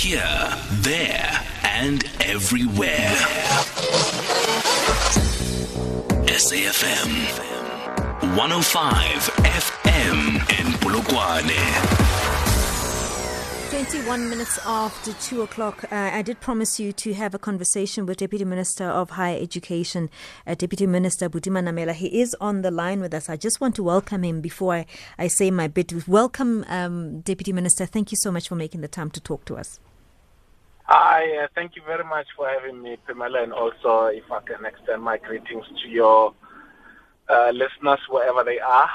Here, there, and everywhere. SAFM 105 FM in Polokwane. 21 minutes after 2 o'clock, uh, I did promise you to have a conversation with Deputy Minister of Higher Education, uh, Deputy Minister Buti Manamela. He is on the line with us. I just want to welcome him before I, I say my bit. Welcome, um, Deputy Minister. Thank you so much for making the time to talk to us. Hi, uh, thank you very much for having me, Pamela, and also if I can extend my greetings to your uh, listeners wherever they are.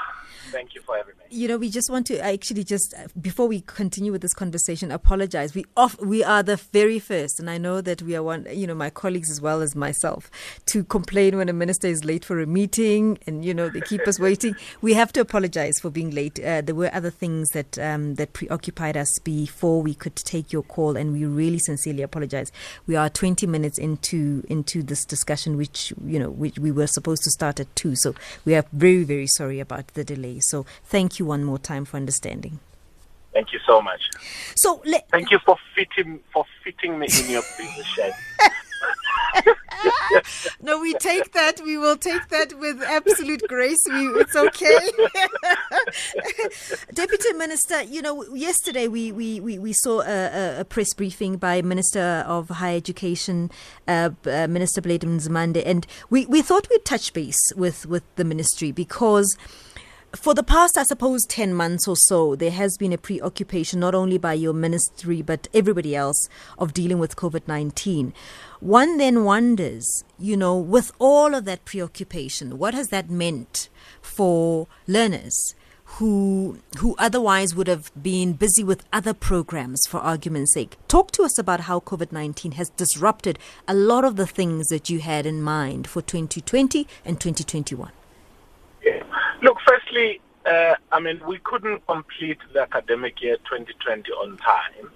Thank you for having me. You know, we just want to actually just before we continue with this conversation, apologize. We off we are the very first, and I know that we are one. You know, my colleagues as well as myself to complain when a minister is late for a meeting, and you know they keep us waiting. We have to apologize for being late. Uh, there were other things that um, that preoccupied us before we could take your call, and we really sincerely apologize. We are 20 minutes into into this discussion, which you know which we were supposed to start at two, so we are very very sorry about the delay. So thank you one more time for understanding. Thank you so much. So le- thank you for fitting for fitting me in your business shed. no, we take that. We will take that with absolute grace. We, it's okay. Deputy Minister, you know, yesterday we, we, we, we saw a, a, press briefing by Minister of Higher Education, uh, uh, Minister Blade Nzimande, and we, we thought we'd touch base with, with the ministry because for the past, I suppose, 10 months or so, there has been a preoccupation, not only by your ministry, but everybody else, of dealing with COVID 19. One then wonders, you know, with all of that preoccupation, what has that meant for learners? Who, who otherwise would have been busy with other programs for argument's sake. Talk to us about how COVID 19 has disrupted a lot of the things that you had in mind for 2020 and 2021. Yeah. Look, firstly, uh, I mean, we couldn't complete the academic year 2020 on time.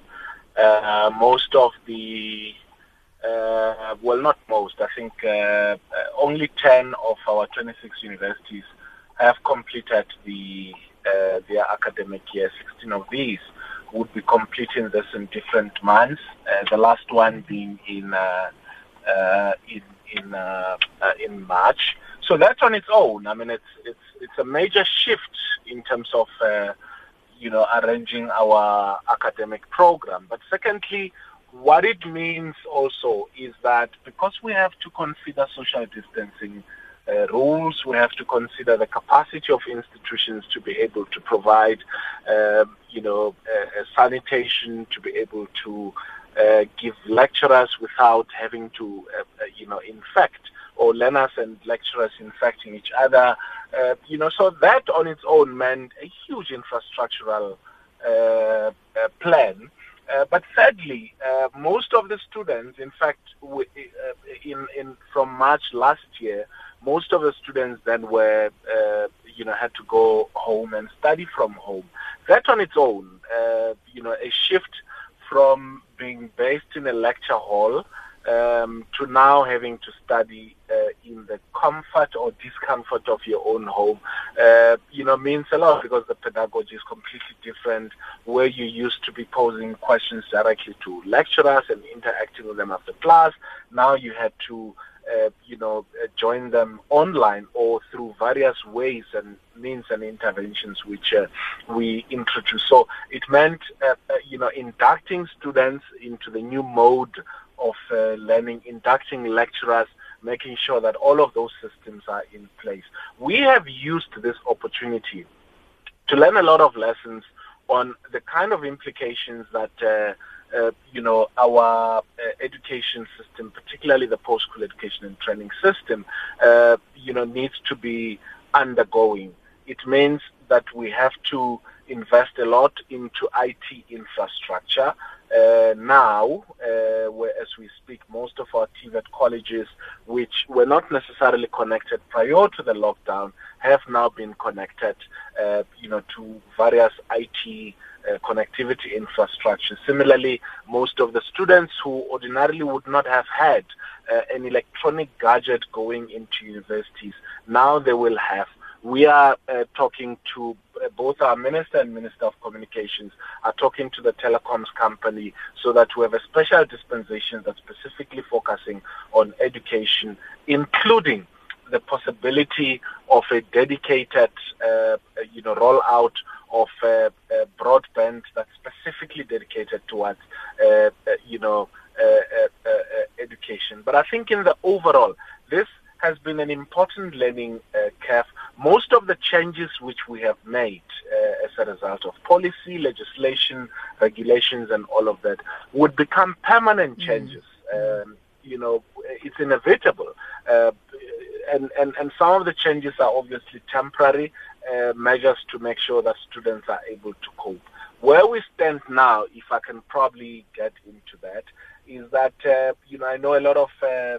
Uh, most of the, uh, well, not most, I think uh, uh, only 10 of our 26 universities have completed the uh, their academic year. 16 of these would be completing this in different months. the last one being in in in in March. So that's on its own, I mean, it's it's it's a major shift in terms of uh, you know arranging our academic program. But secondly, what it means also is that because we have to consider social distancing uh, rules, we have to consider the capacity of institutions to be able to provide, uh, you know, uh, sanitation, to be able to uh, give lecturers without having to, uh, uh, you know, infect or learners and lecturers infecting each other. Uh, you know, so that on its own meant a huge infrastructural uh, uh, plan. Uh, but sadly, uh, most of the students, in fact, w- uh, in, in from March last year, most of the students then were, you know, had to go home and study from home. That on its own, you know, a shift from being based in a lecture hall um, to now having to study uh, in the comfort or discomfort of your own home, uh, you know, means a lot because the pedagogy is completely different. Where you used to be posing questions directly to lecturers and interacting with them after class, now you had to, uh, you know, uh, join them online or through various ways and means and interventions which uh, we introduced. So it meant, uh, you know, inducting students into the new mode of uh, learning, inducting lecturers, making sure that all of those systems are in place. We have used this opportunity to learn a lot of lessons on the kind of implications that uh, uh, you know our uh, education system, particularly the post-school education and training system, uh, you know needs to be undergoing. It means that we have to invest a lot into IT infrastructure. Uh, now, uh, where, as we speak, most of our TVET colleges, which were not necessarily connected prior to the lockdown, have now been connected, uh, you know, to various IT uh, connectivity infrastructure. Similarly, most of the students who ordinarily would not have had uh, an electronic gadget going into universities, now they will have we are uh, talking to uh, both our minister and minister of communications are talking to the telecoms company so that we have a special dispensation that's specifically focusing on education, including the possibility of a dedicated, uh, you know, rollout of uh, uh, broadband that's specifically dedicated towards, uh, you know, education. But I think in the overall, this has been an important learning curve. Most of the changes which we have made as a result of policy, legislation, regulations, and all of that would become permanent mm. changes. Mm. Um, you know, it's inevitable. Uh, and, and, and some of the changes are obviously temporary uh, measures to make sure that students are able to cope. Where we stand now, if I can probably get into that, is that, uh, you know, I know a lot of uh, uh,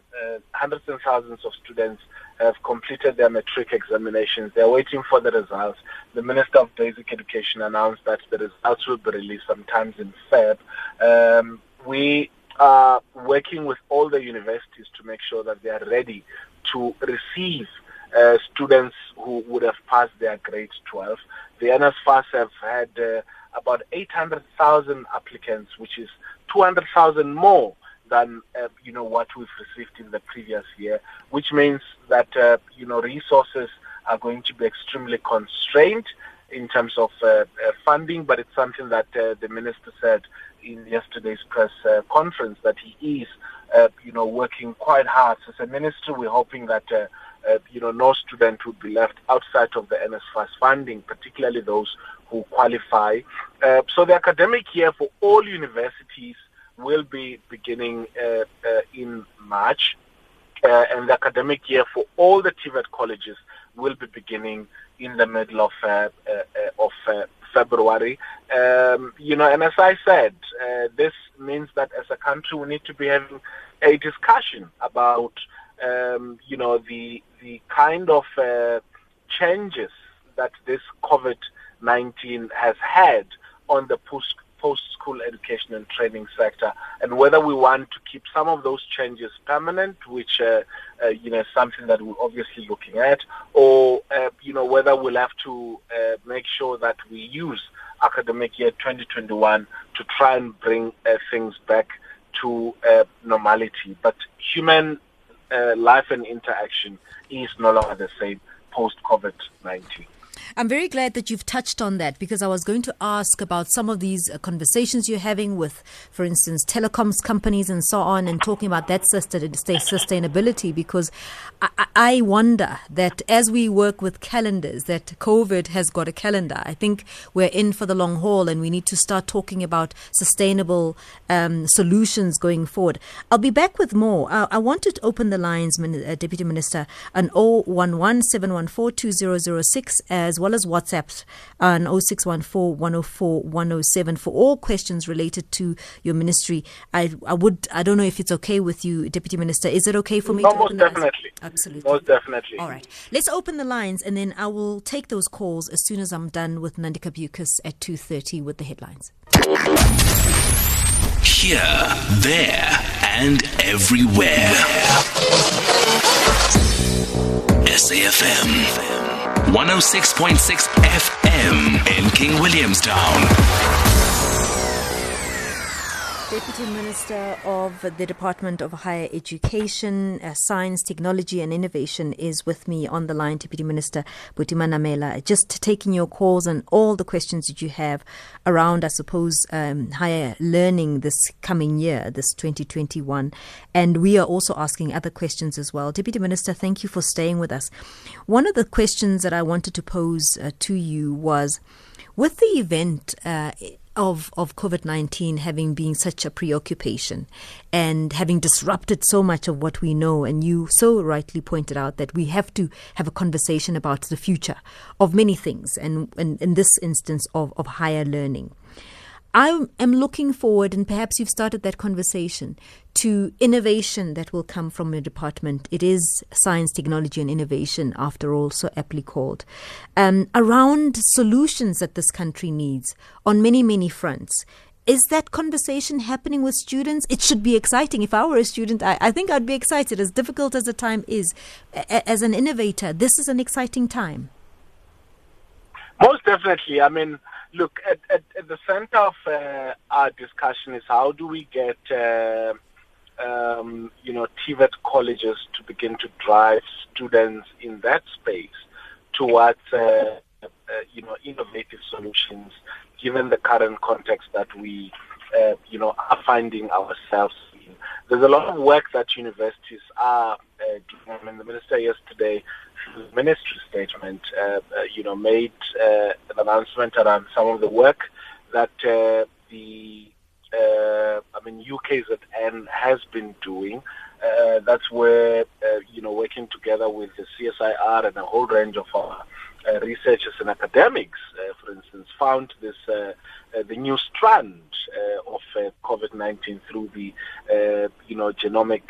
hundreds and thousands of students have completed their matric examinations. They're waiting for the results. The Minister of Basic Education announced that the results will be released sometimes in Feb. Um, we are working with all the universities to make sure that they are ready to receive uh, students who would have passed their grade 12. The NSFAS have had uh, about 800,000 applicants, which is 200,000 more than uh, you know what we've received in the previous year, which means that uh, you know resources are going to be extremely constrained in terms of uh, uh, funding. But it's something that the minister said in yesterday's press conference that he is uh, you know, working quite hard. As a minister, we're hoping that, uh, uh, you know, no student would be left outside of the NSFAS funding, particularly those who qualify. Uh, so the academic year for all universities will be beginning uh, uh, in March, and the academic year for all the TVET colleges will be beginning in the middle of of February. Um, you know, and as I said, uh, this means that as a country we need to be having a discussion about, um, you know, the the kind of uh, changes that this COVID-19 has had on the post post-school education and training sector, and whether we want to keep some of those changes permanent, which uh, uh, you know something that we're obviously looking at, or uh, you know whether we'll have to uh, make sure that we use academic year 2021 to try and bring uh, things back to uh, normality. But human Uh, life and interaction is no longer the same post COVID-19. I'm very glad that you've touched on that because I was going to ask about some of these uh, conversations you're having with, for instance, telecoms companies and so on, and talking about that sustainability. Because I, I wonder that as we work with calendars, that COVID has got a calendar. I think we're in for the long haul, and we need to start talking about sustainable um, solutions going forward. I'll be back with more. I, I wanted to open the lines, uh, Deputy Minister, on 011 as well as WhatsApp uh, on 0614 104 107 for all questions related to your ministry. I, I would, I don't know if it's okay with you, Deputy Minister. Is it okay for me no, to most definitely. Absolutely. Most definitely. All right. Let's open the lines and then I will take those calls as soon as I'm done with Nandika Bucas at 2.30 with the headlines. Here, there, and everywhere. SAFM. 106.6 FM in King Williamstown. Deputy Minister of the Department of Higher Education, uh, Science, Technology and Innovation is with me on the line, Deputy Minister Buti Manamela. Just taking your calls and all the questions that you have around, I suppose, um, higher learning this coming year, this 2021. And we are also asking other questions as well. Deputy Minister, thank you for staying with us. One of the questions that I wanted to pose uh, to you was with the event, uh, of, of COVID 19 having been such a preoccupation and having disrupted so much of what we know, and you so rightly pointed out that we have to have a conversation about the future of many things, and, and in this instance, of, of higher learning. I am looking forward, and perhaps you've started that conversation, to innovation that will come from your department. It is science, technology, and innovation, after all, so aptly called, um, around solutions that this country needs on many, many fronts. Is that conversation happening with students? It should be exciting. If I were a student, I, I think I'd be excited. As difficult as the time is, a, as an innovator, this is an exciting time. Most definitely. I mean, look, at, at, at the center of uh, our discussion is how do we get, uh, um, you know, TVET colleges to begin to drive students in that space towards, uh, uh, you know, innovative solutions, given the current context that we, uh, you know, are finding ourselves in. There's a lot of work that universities are uh, doing. I mean, the minister yesterday ministry statement, uh, uh, you know, made uh, an announcement around some of the work that uh, the, uh, I mean, UKZN has been doing. Uh, that's where, you know, working together with the CSIR and a whole range of our researchers and academics, for instance, found this the new strand of COVID-19 through the, you know, genomic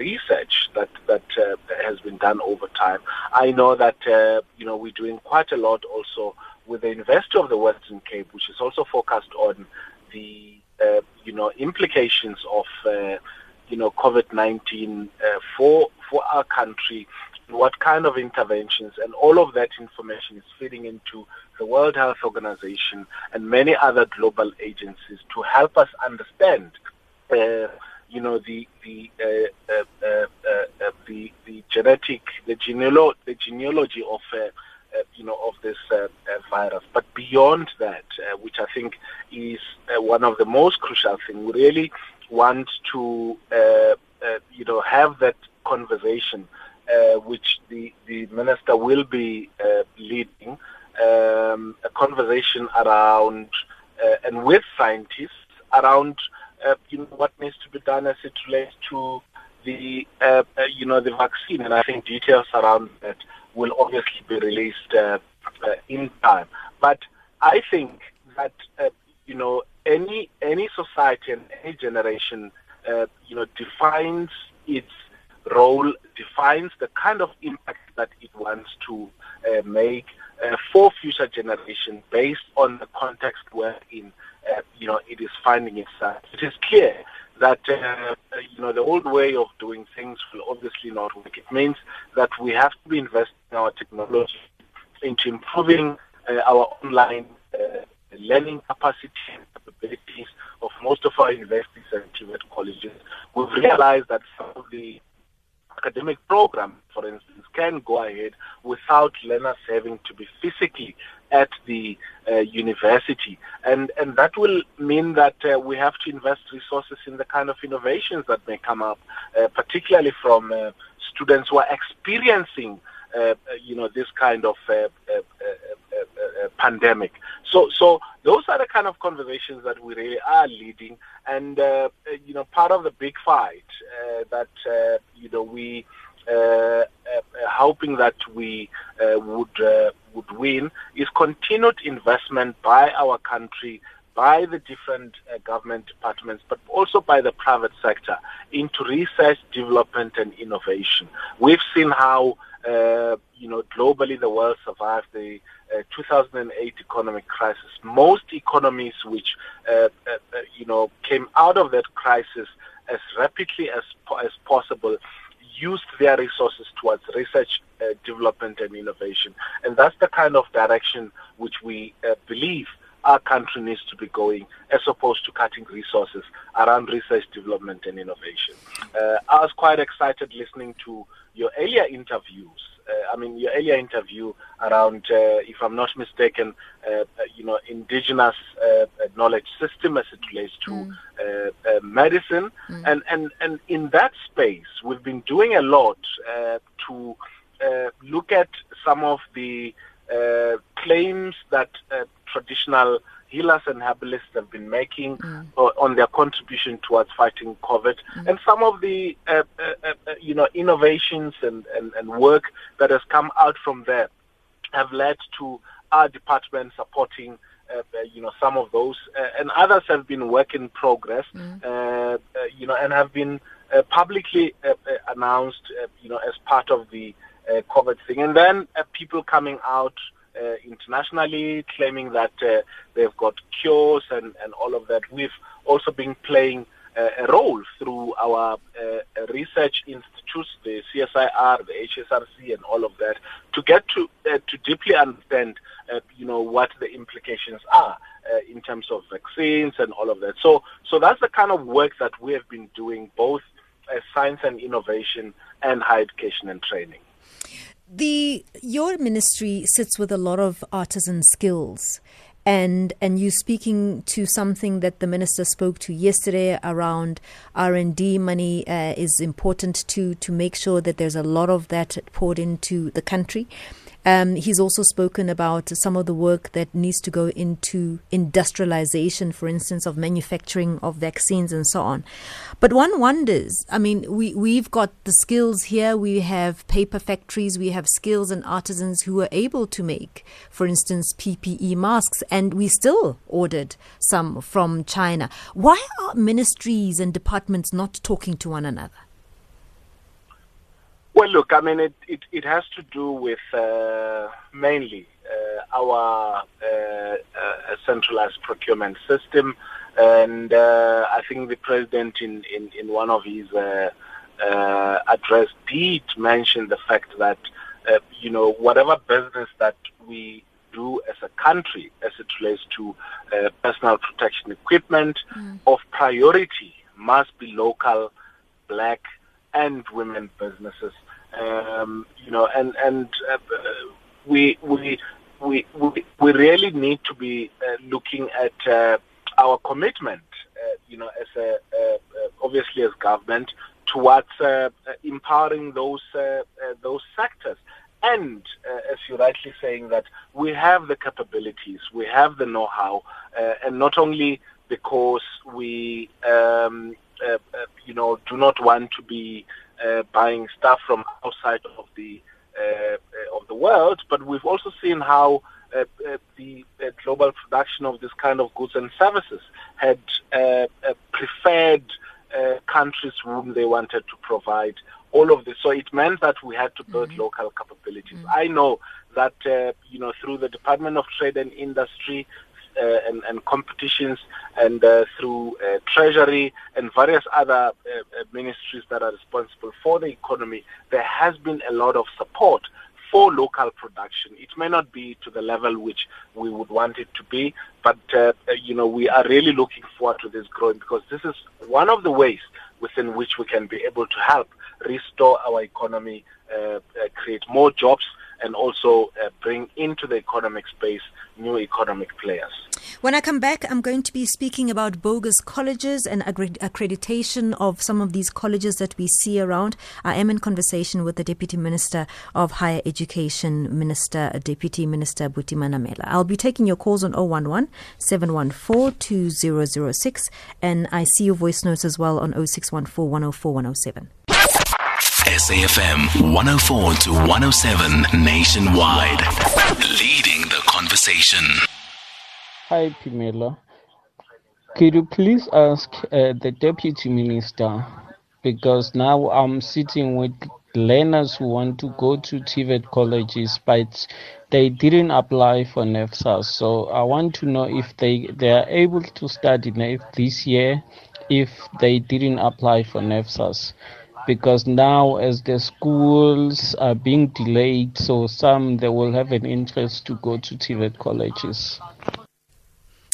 research that that uh, has been done over time. I know that uh, you know we're doing quite a lot also with the University of the Western Cape, which is also focused on the uh, you know implications of uh, you know COVID-19 uh, for for our country. What kind of interventions and all of that information is feeding into the World Health Organization and many other global agencies to help us understand uh, you know the the uh, uh, uh, uh, the the genetic the genealo- the genealogy of uh, you know of this virus. But beyond that, which I think is one of the most crucial things, we really want to you know have that conversation, which the the minister will be leading, um, a conversation around and with scientists around uh, you know, what needs to be done as it relates to the, uh, uh, you know, the vaccine. And I think details around that will obviously be released uh, uh, in time. But I think that, uh, you know, any any society and any generation, you know, defines its role, defines the kind of impact that it wants to make for future generations based on the context we're uh, you know, it is finding itself. It is clear that, uh, you know, the old way of doing things will obviously not work. It means that we have to be investing our technology into improving uh, our online uh, learning capacity and capabilities of most of our universities and TVET colleges. We've realized that some of the academic program, for instance, can go ahead without learners having to be physically at the uh, university. And, and that will mean that uh, we have to invest resources in the kind of innovations that may come up, uh, particularly from uh, students who are experiencing Uh, uh, you know, this kind of uh, uh, pandemic. So, so those are the kind of conversations that we really are leading, and you know, part of the big fight that you know we uh, hoping that we uh, would uh, would win is continued investment by our country by the different uh, government departments, but also by the private sector into research, development, and innovation. We've seen how, uh, you know, globally the world survived the uh, 2008 economic crisis. Most economies which, you know, came out of that crisis as rapidly as, as possible used their resources towards research, uh, development, and innovation. And that's the kind of direction which we uh, believe our country needs to be going as opposed to cutting resources around research, development, and innovation. Uh, I was quite excited listening to your earlier interviews uh, I mean, your earlier interview around, uh, if I'm not mistaken, uh, you know, indigenous knowledge system as it relates to mm. medicine, mm. and and and in that space, we've been doing a lot to look at some of the claims that traditional healers and herbalists have been making mm. on their contribution towards fighting COVID, mm. and some of the uh, uh, uh, you know innovations and, and, and work that has come out from there have led to our department supporting. Uh, uh you know some of those, uh, and others have been work in progress. Mm. you know, and have been publicly announced. you know, as part of the COVID thing, and then people coming out uh, internationally, claiming that uh, they've got cures and, and all of that. We've also been playing a role through our uh, research institutes, the CSIR, the HSRC, and all of that, to get to uh, to deeply understand, uh, you know, what the implications are uh, in terms of vaccines and all of that. So, so that's the kind of work that we have been doing, both as science and innovation and higher education and training. The your ministry sits with a lot of artisan skills and and you speaking to something that the minister spoke to yesterday around R&D money uh, is important to to make sure that there's a lot of that poured into the country um, he's also spoken about some of the work that needs to go into industrialization, for instance, of manufacturing of vaccines and so on. But one wonders, I mean, we, we've got the skills here. We have paper factories. We have skills and artisans who are able to make, for instance, PPE masks, and we still ordered some from China. Why are ministries and departments not talking to one another? Well, look, I mean, it, it, it has to do with uh, mainly uh, our uh, uh centralized procurement system. And uh, I think the president, in, in, in one of his uh, address, did mention the fact that, you know, whatever business that we do as a country as it relates to personal protection equipment mm. of priority must be local, black, and women businesses. Um, you know, and and uh, we we we we really need to be uh, looking at uh, our commitment, uh, you know, as a uh, obviously as government towards uh, empowering those those sectors. And as you're rightly saying, that we have the capabilities, we have the know-how, and not only because we, um, you know, do not want to be uh, buying stuff from outside of the uh, uh, of the world, but we've also seen how uh, uh, the uh, global production of this kind of goods and services had preferred countries whom they wanted to provide all of this. So it meant that we had to build mm-hmm. local capabilities. Mm-hmm. I know that you know through the Department of Trade and Industry, uh, and, and, competitions and uh, through uh, Treasury and various other ministries that are responsible for the economy, there has been a lot of support for local production. It may not be to the level which we would want it to be, but uh, you know we are really looking forward to this growing because this is one of the ways within which we can be able to help restore our economy, uh, uh, create more jobs, and also uh, bring into the economic space new economic players. When I come back, I'm going to be speaking about bogus colleges and accreditation of some of these colleges that we see around. I am in conversation with the Deputy Minister of Higher Education, Minister Deputy Minister Buti Manamela. I'll be taking your calls on 011 714 2006 and I see your voice notes as well on 0614 104 107. SAFM 104 to 107 nationwide. Leading the conversation. Hi, Pimela. Could you please ask uh, the Deputy Minister, because now I'm sitting with learners who want to go to TVET colleges, but they didn't apply for NSFAS. So I want to know if they, they are able to study NEF this year if they didn't apply for NSFAS because now as the schools are being delayed, so some they will have an interest to go to TVET colleges.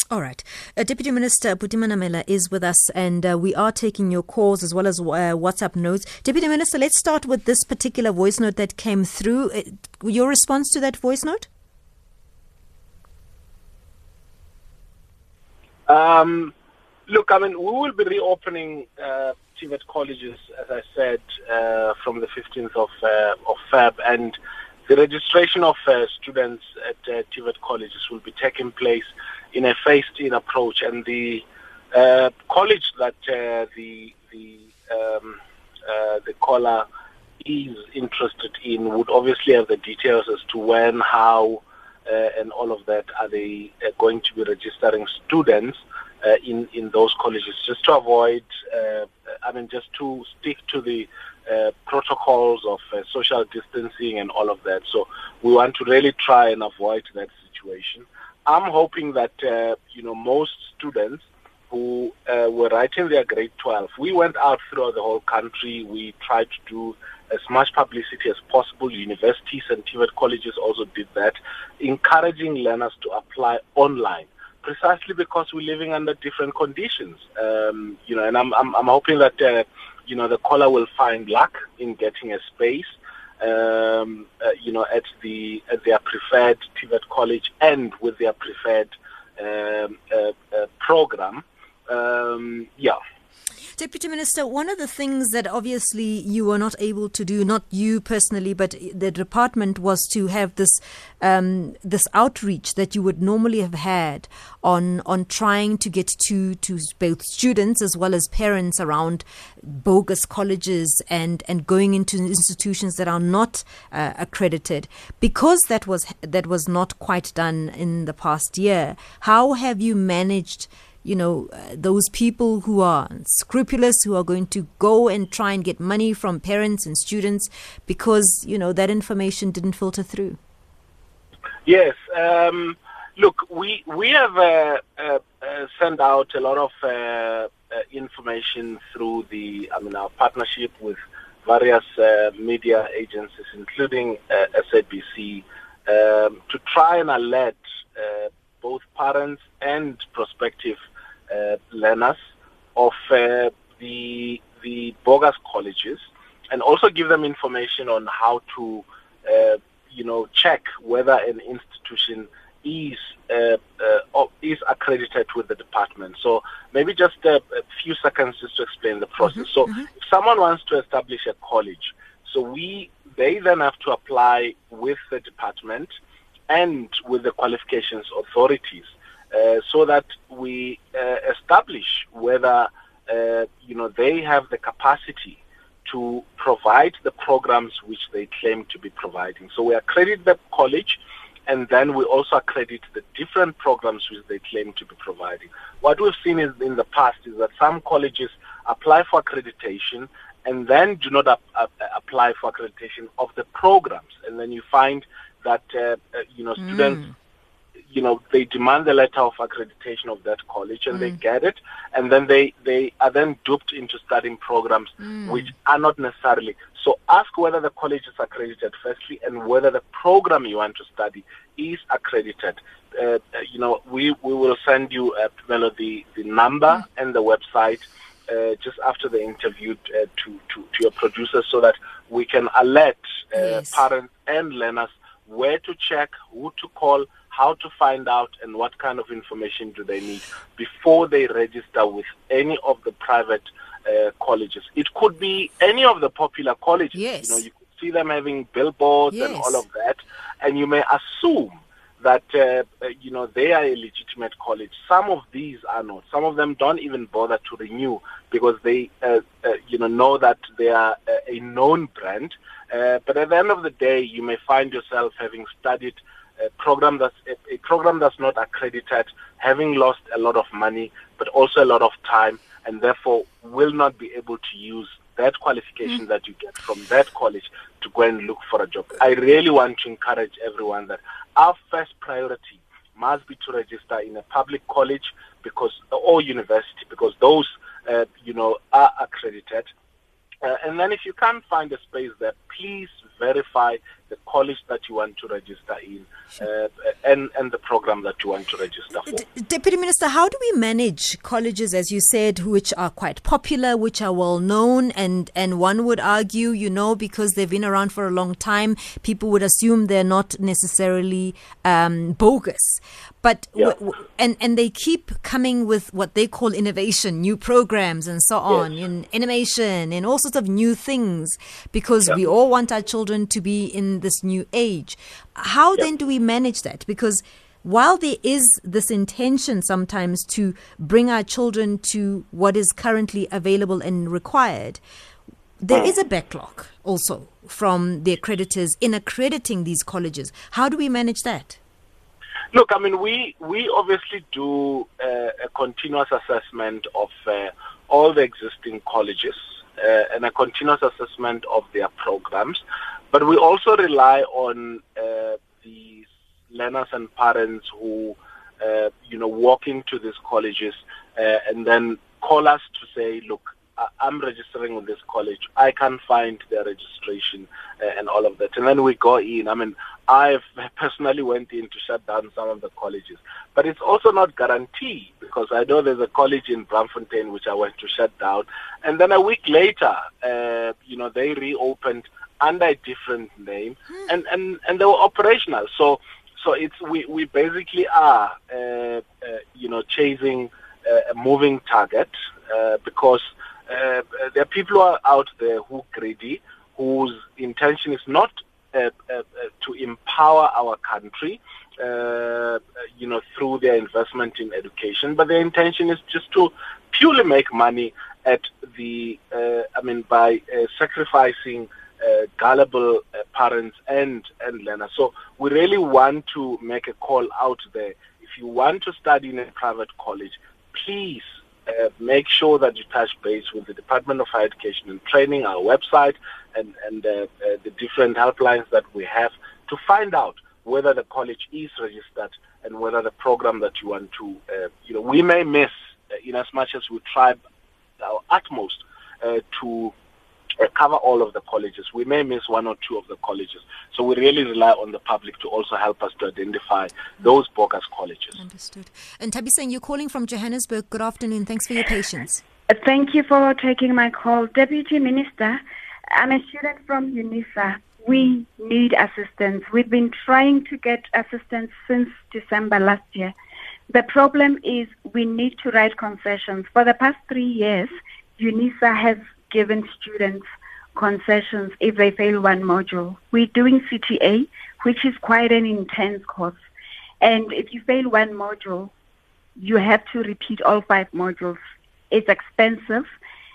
All right. Uh, Deputy Minister Buti Manamela is with us, and uh, we are taking your calls as well as uh, WhatsApp notes. Deputy Minister, let's start with this particular voice note that came through. Uh, your response to that voice note? Um, look, I mean, we will be reopening uh, TVET colleges, as I said, uh, from the 15th of, uh, of Feb, and the registration of uh, students at uh, TVET colleges will be taking place in a phased-in approach, and the uh, college that uh, the the um, uh, the caller is interested in would obviously have the details as to when, how, and all of that. Are they going to be registering students? Uh, in in those colleges, just to avoid, uh, I mean, just to stick to the uh, protocols of uh, social distancing and all of that. So we want to really try and avoid that situation. I'm hoping that uh, you know most students who uh, were writing their grade 12. We went out throughout the whole country. We tried to do as much publicity as possible. Universities and TVET colleges also did that, encouraging learners to apply online. Precisely because we're living under different conditions, um, you know, and I'm I'm, I'm hoping that uh, you know the caller will find luck in getting a space, um, uh, you know, at the at their preferred TVET college and with their preferred um, uh, uh, program. Um, yeah. Deputy Minister, one of the things that obviously you were not able to do, not you personally, but the department, was to have this um, this outreach that you would normally have had on on trying to get to to both students as well as parents around bogus colleges and and going into institutions that are not uh, accredited. Because that was that was not quite done in the past year, how have you managed? You know, uh, those people who are scrupulous, who are going to go and try and get money from parents and students because, you know, that information didn't filter through? Yes. Um, look, we, we have uh, uh, uh sent out a lot of uh, uh, information through the, I mean, our partnership with various media agencies, including SABC, um, to try and alert both parents and prospective learners of uh, the the bogus colleges, and also give them information on how to, uh, you know, check whether an institution is uh, uh, is accredited with the department. So maybe just a, a few seconds just to explain the process. Mm-hmm, so mm-hmm. if someone wants to establish a college, so we they then have to apply with the department and with the qualifications authorities. Uh, so that we uh, establish whether uh, you know they have the capacity to provide the programs which they claim to be providing. So we accredit the college, and then we also accredit the different programs which they claim to be providing. What we've seen is, in the past is that some colleges apply for accreditation and then do not ap- ap- apply for accreditation of the programs, and then you find that uh, uh, you know students. You know, they demand the letter of accreditation of that college and mm. they get it, and then they, they are then duped into studying programs mm. which are not necessarily. So ask whether the college is accredited firstly and whether the program you want to study is accredited. Uh, you know, we, we will send you uh, the, the number mm. and the website uh, just after the interview uh, to, to, to your producer so that we can alert uh, yes. parents and learners where to check, who to call, how to find out and what kind of information do they need before they register with any of the private uh, colleges. It could be any of the popular colleges. Yes. You know, you could see them having billboards yes. and all of that, and you may assume that uh, uh, you know they are a legitimate college. Some of these are not. Some of them don't even bother to renew because they uh, uh, you know know that they are a known brand. Uh, but at the end of the day, you may find yourself having studied a program that's a, a program that's not accredited, having lost a lot of money, but also a lot of time, and therefore will not be able to use that qualification mm. that you get from that college to go and look for a job. I really want to encourage everyone that our first priority must be to register in a public college because or university because those uh, you know are accredited. Uh, and then if you can't find a space there, please verify the college that you want to register in uh, and, and the program that you want to register for. D- Deputy Minister, how do we manage colleges, as you said, which are quite popular, which are well known, and, and one would argue, you know, because they've been around for a long time, people would assume they're not necessarily um, bogus. But yeah. w- w- and and they keep coming with what they call innovation, new programs and so on, yes. in animation, and all sorts of new things, because yeah. we all want our children to be in this new age. How yeah. then do we manage that? Because while there is this intention sometimes to bring our children to what is currently available and required, there mm. a backlog also from the accreditors in accrediting these colleges. How do we manage that? Look, I mean, we we obviously do uh, a continuous assessment of uh, all the existing colleges uh, and a continuous assessment of their programs, but we also rely on uh, the learners and parents who uh, you know, walk into these colleges uh, and then call us to say, look, I'm registering with this college. I can't find their registration uh, and all of that. And then we go in. I mean, I've personally went in to shut down some of the colleges. But it's also not guaranteed because I know there's a college in Braamfontein which I went to shut down. And then a week later, uh, you know, they reopened under a different name and, and, and they were operational. So so it's we, we basically are uh, uh, you know chasing uh, a moving target uh, because uh, there are people who are out there who greedy, whose intention is not to empower our country, you know, through their investment in education, but their intention is just to purely make money at the, I mean, by sacrificing uh, gullible uh, parents and, and learners. So we really want to make a call out there. If you want to study in a private college, please uh, make sure that you touch base with the Department of Higher Education and Training, our website, and, and uh, uh, the different helplines that we have to find out whether the college is registered and whether the program that you want to, uh, you know, we may miss in as much as we try our utmost to uh, cover all of the colleges. We may miss one or two of the colleges. So we really rely on the public to also help us to identify those bogus colleges. Understood. And Tabisang, you're calling from Johannesburg. Good afternoon. Thanks for your patience. Uh, thank you for taking my call. Deputy Minister, I'm a student from UNISA. We need assistance. We've been trying to get assistance since December last year. The problem is we need to write concessions. For the past three years, UNISA has given students concessions if they fail one module. We're doing CTA, which is quite an intense course. And if you fail one module, you have to repeat all five modules. It's expensive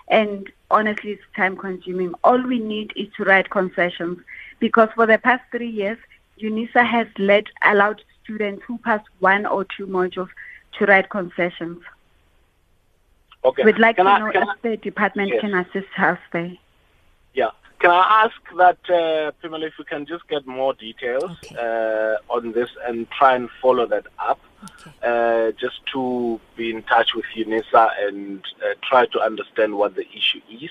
and honestly it's time consuming. All we need is to write concessions because for the past three years, UNISA has led allowed students who pass one or two modules to write concessions. Okay. We'd like can to I, know if I, the department yes. can assist us there. Yeah. Can I ask that, uh, Pimela, if we can just get more details okay. uh, on this and try and follow that up, okay. uh, just to be in touch with UNISA and uh, try to understand what the issue is,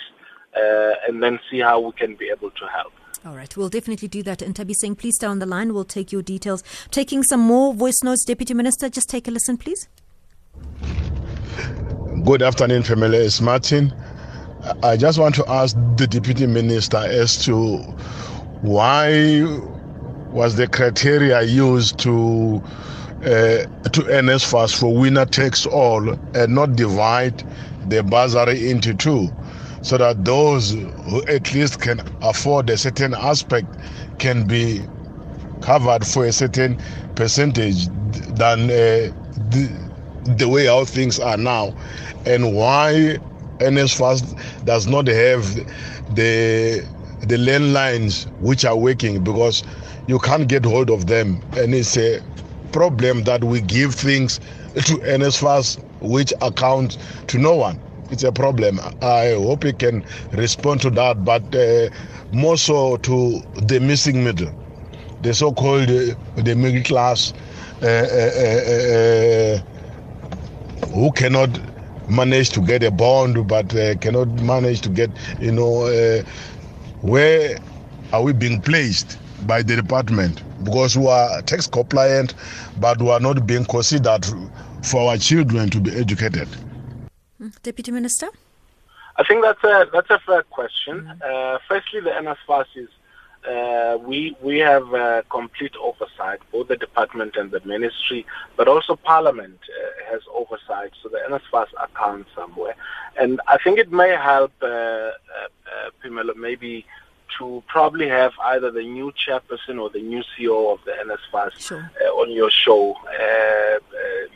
uh, and then see how we can be able to help. All right, we'll definitely do that. And Tabisang, please stay on the line. We'll take your details. Taking some more voice notes, Deputy Minister. Just take a listen, please. Good afternoon, family. It's Martin. I just want to ask the Deputy Minister as to why was the criteria used to uh, to NSFAS for winner takes all and not divide the bursary into two, so that those who at least can afford a certain aspect can be covered for a certain percentage than uh, the, the way how things are now and why NSFAS does not have the the landlines which are working because you can't get hold of them. And it's a problem that we give things to NSFAS which account to no one. It's a problem. I hope you can respond to that but uh, more so to the missing middle the so-called uh, the middle class uh, uh, uh, uh who cannot manage to get a bond but uh, cannot manage to get you know uh, where are we being placed by the department because we are tax compliant but we are not being considered for our children to be educated hmm. deputy minister i think that's a that's a fair question mm-hmm. uh, firstly the NSFAS is uh, we we have uh, complete oversight, both the department and the ministry, but also Parliament uh, has oversight. So the NSFAS account somewhere, and I think it may help uh, uh, uh, Pimela maybe to probably have either the new chairperson or the new CEO of the NSFAS sure. on your show,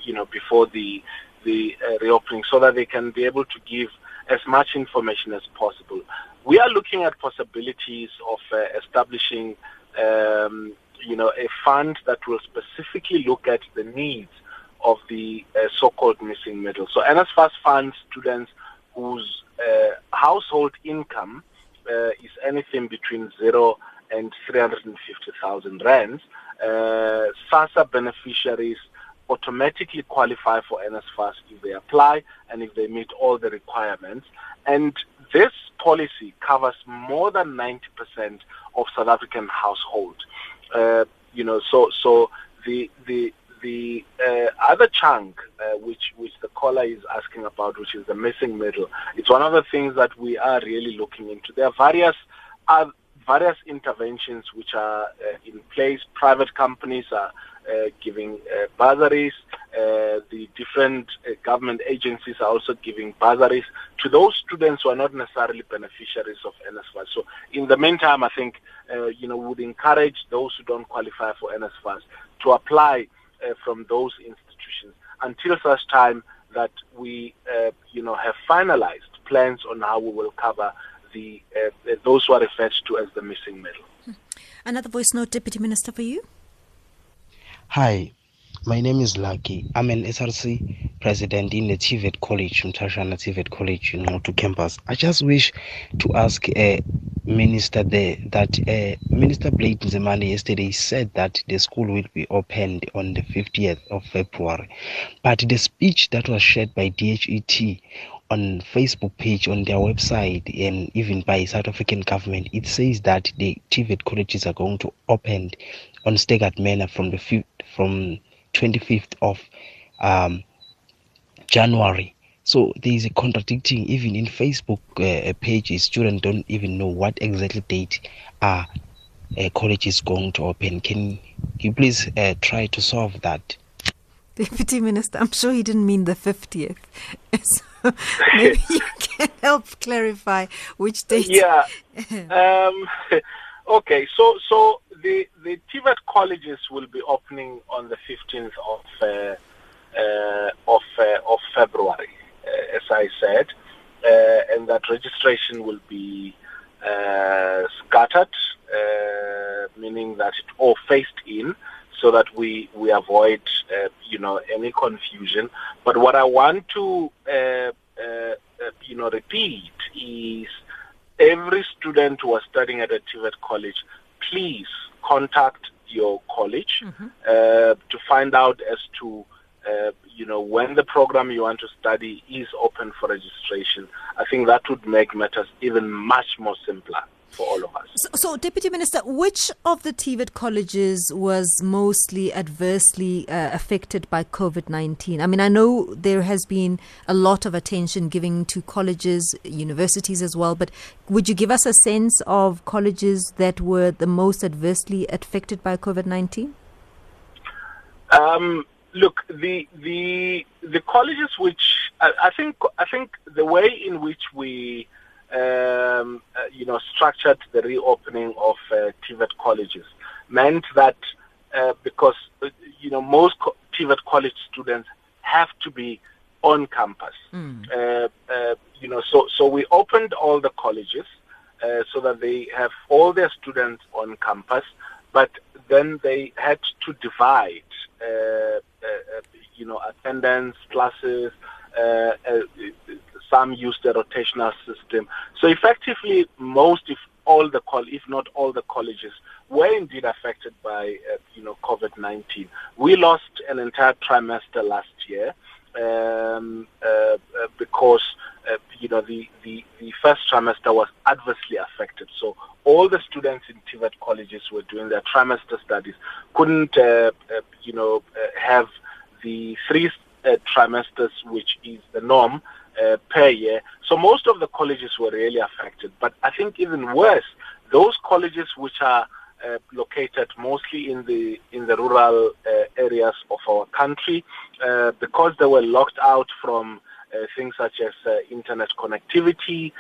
you know, before the the reopening, so that they can be able to give as much information as possible. We are looking at possibilities of uh, establishing, um, you know, a fund that will specifically look at the needs of the uh, so-called missing middle. So NSFAS funds students whose uh, household income uh, is anything between zero and 350,000 rands. Uh, SASSA beneficiaries automatically qualify for NSFAS if they apply and if they meet all the requirements. And this policy covers more than 90% of South African households. Uh, you know, so so the the the uh, other chunk, uh, which which the caller is asking about, which is the missing middle, it's one of the things that we are really looking into. There are various various interventions which are uh, in place. Private companies are giving uh, bursaries. Uh, the different uh, government agencies are also giving bursaries to those students who are not necessarily beneficiaries of NSFAS. So, in the meantime, I think uh, you know would encourage those who don't qualify for NSFAS to apply from those institutions until such time that we you know have finalized plans on how we will cover the those who are referred to as the missing middle. Another voice note, Deputy Minister, for you. Hi, my name is Lucky. I'm an SRC president in the TVET College, Mthashana TVET College in Motu campus. I just wish to ask a uh, minister there that uh, Minister Blade Nzimande yesterday said that the school will be opened on the 50th of February. But the speech that was shared by DHET on Facebook page, on their website, and even by South African government, it says that the TVET colleges are going to open on staggered manner from the from 25th of um, January. So there is a contradicting even in Facebook uh, pages. Students don't even know what exactly date are uh, college is going to open. Can you please uh, try to solve that? Deputy Minister, I'm sure he didn't mean the 50th. so maybe you can help clarify which date. Yeah. Um, okay, so so the the TVET colleges will be opening on the 15th of uh, uh, of uh, of February, uh, as I said, uh, and that registration will be uh, scattered, meaning that it all phased in, so that we we avoid you know any confusion. But what I want to you know repeat is every student who are studying at a TVET college, please contact your college mm-hmm. uh, to find out as to uh, you know when the program you want to study is open for registration. I think that would make matters even much more simpler for all of us. So, so Deputy Minister, which of the TVET colleges was mostly adversely uh, affected by COVID 19? I mean, I know there has been a lot of attention given to colleges, universities as well, but would you give us a sense of colleges that were the most adversely affected by COVID 19? Um, look, the the the colleges which I, I think I think the way in which we structured the reopening of uh, TVET colleges meant that uh, because, uh, you know, most co- TVET college students have to be on campus. Mm. Uh, uh, you know, so, so we opened all the colleges so that they have all their students on campus, but then they had to divide, you know, attendance, classes, some use the rotational system. So effectively, most, if all the if not all the colleges were indeed affected by uh, you know COVID-19. We lost an entire trimester last year um, uh, uh, because uh, you know the, the, the first trimester was adversely affected. So all the students in TVET colleges were doing their trimester studies couldn't uh, uh, you know have the three trimesters, which is the norm, uh, per year. So most of the colleges were really affected. But I think even worse, those colleges which are uh, located mostly in the in the rural uh, areas of our country, uh, because they were locked out from uh, things such as uh, internet connectivity,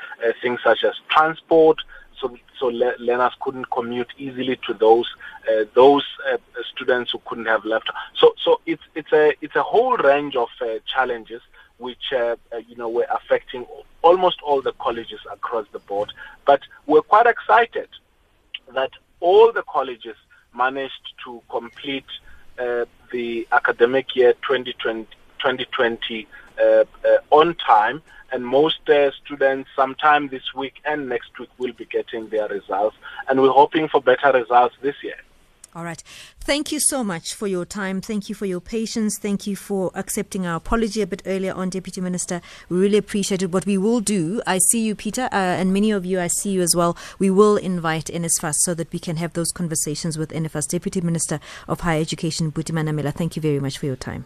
things such as transport. So, so le- learners couldn't commute easily to those those students who couldn't have left. So, so it's it's a it's a whole range of challenges which uh, uh, you know were affecting almost all the colleges across the board. But we're quite excited that all the colleges managed to complete uh, the academic year 2020, 2020 uh, uh, on time, and most uh, students sometime this week and next week will be getting their results, and we're hoping for better results this year. All right. Thank you so much for your time. Thank you for your patience. Thank you for accepting our apology a bit earlier on, Deputy Minister. We really appreciate it. What we will do, I see you, Peter, uh, and many of you, I see you as well. We will invite NSFAS so that we can have those conversations with NFAS. Deputy Minister of Higher Education, Buti Manamela, thank you very much for your time.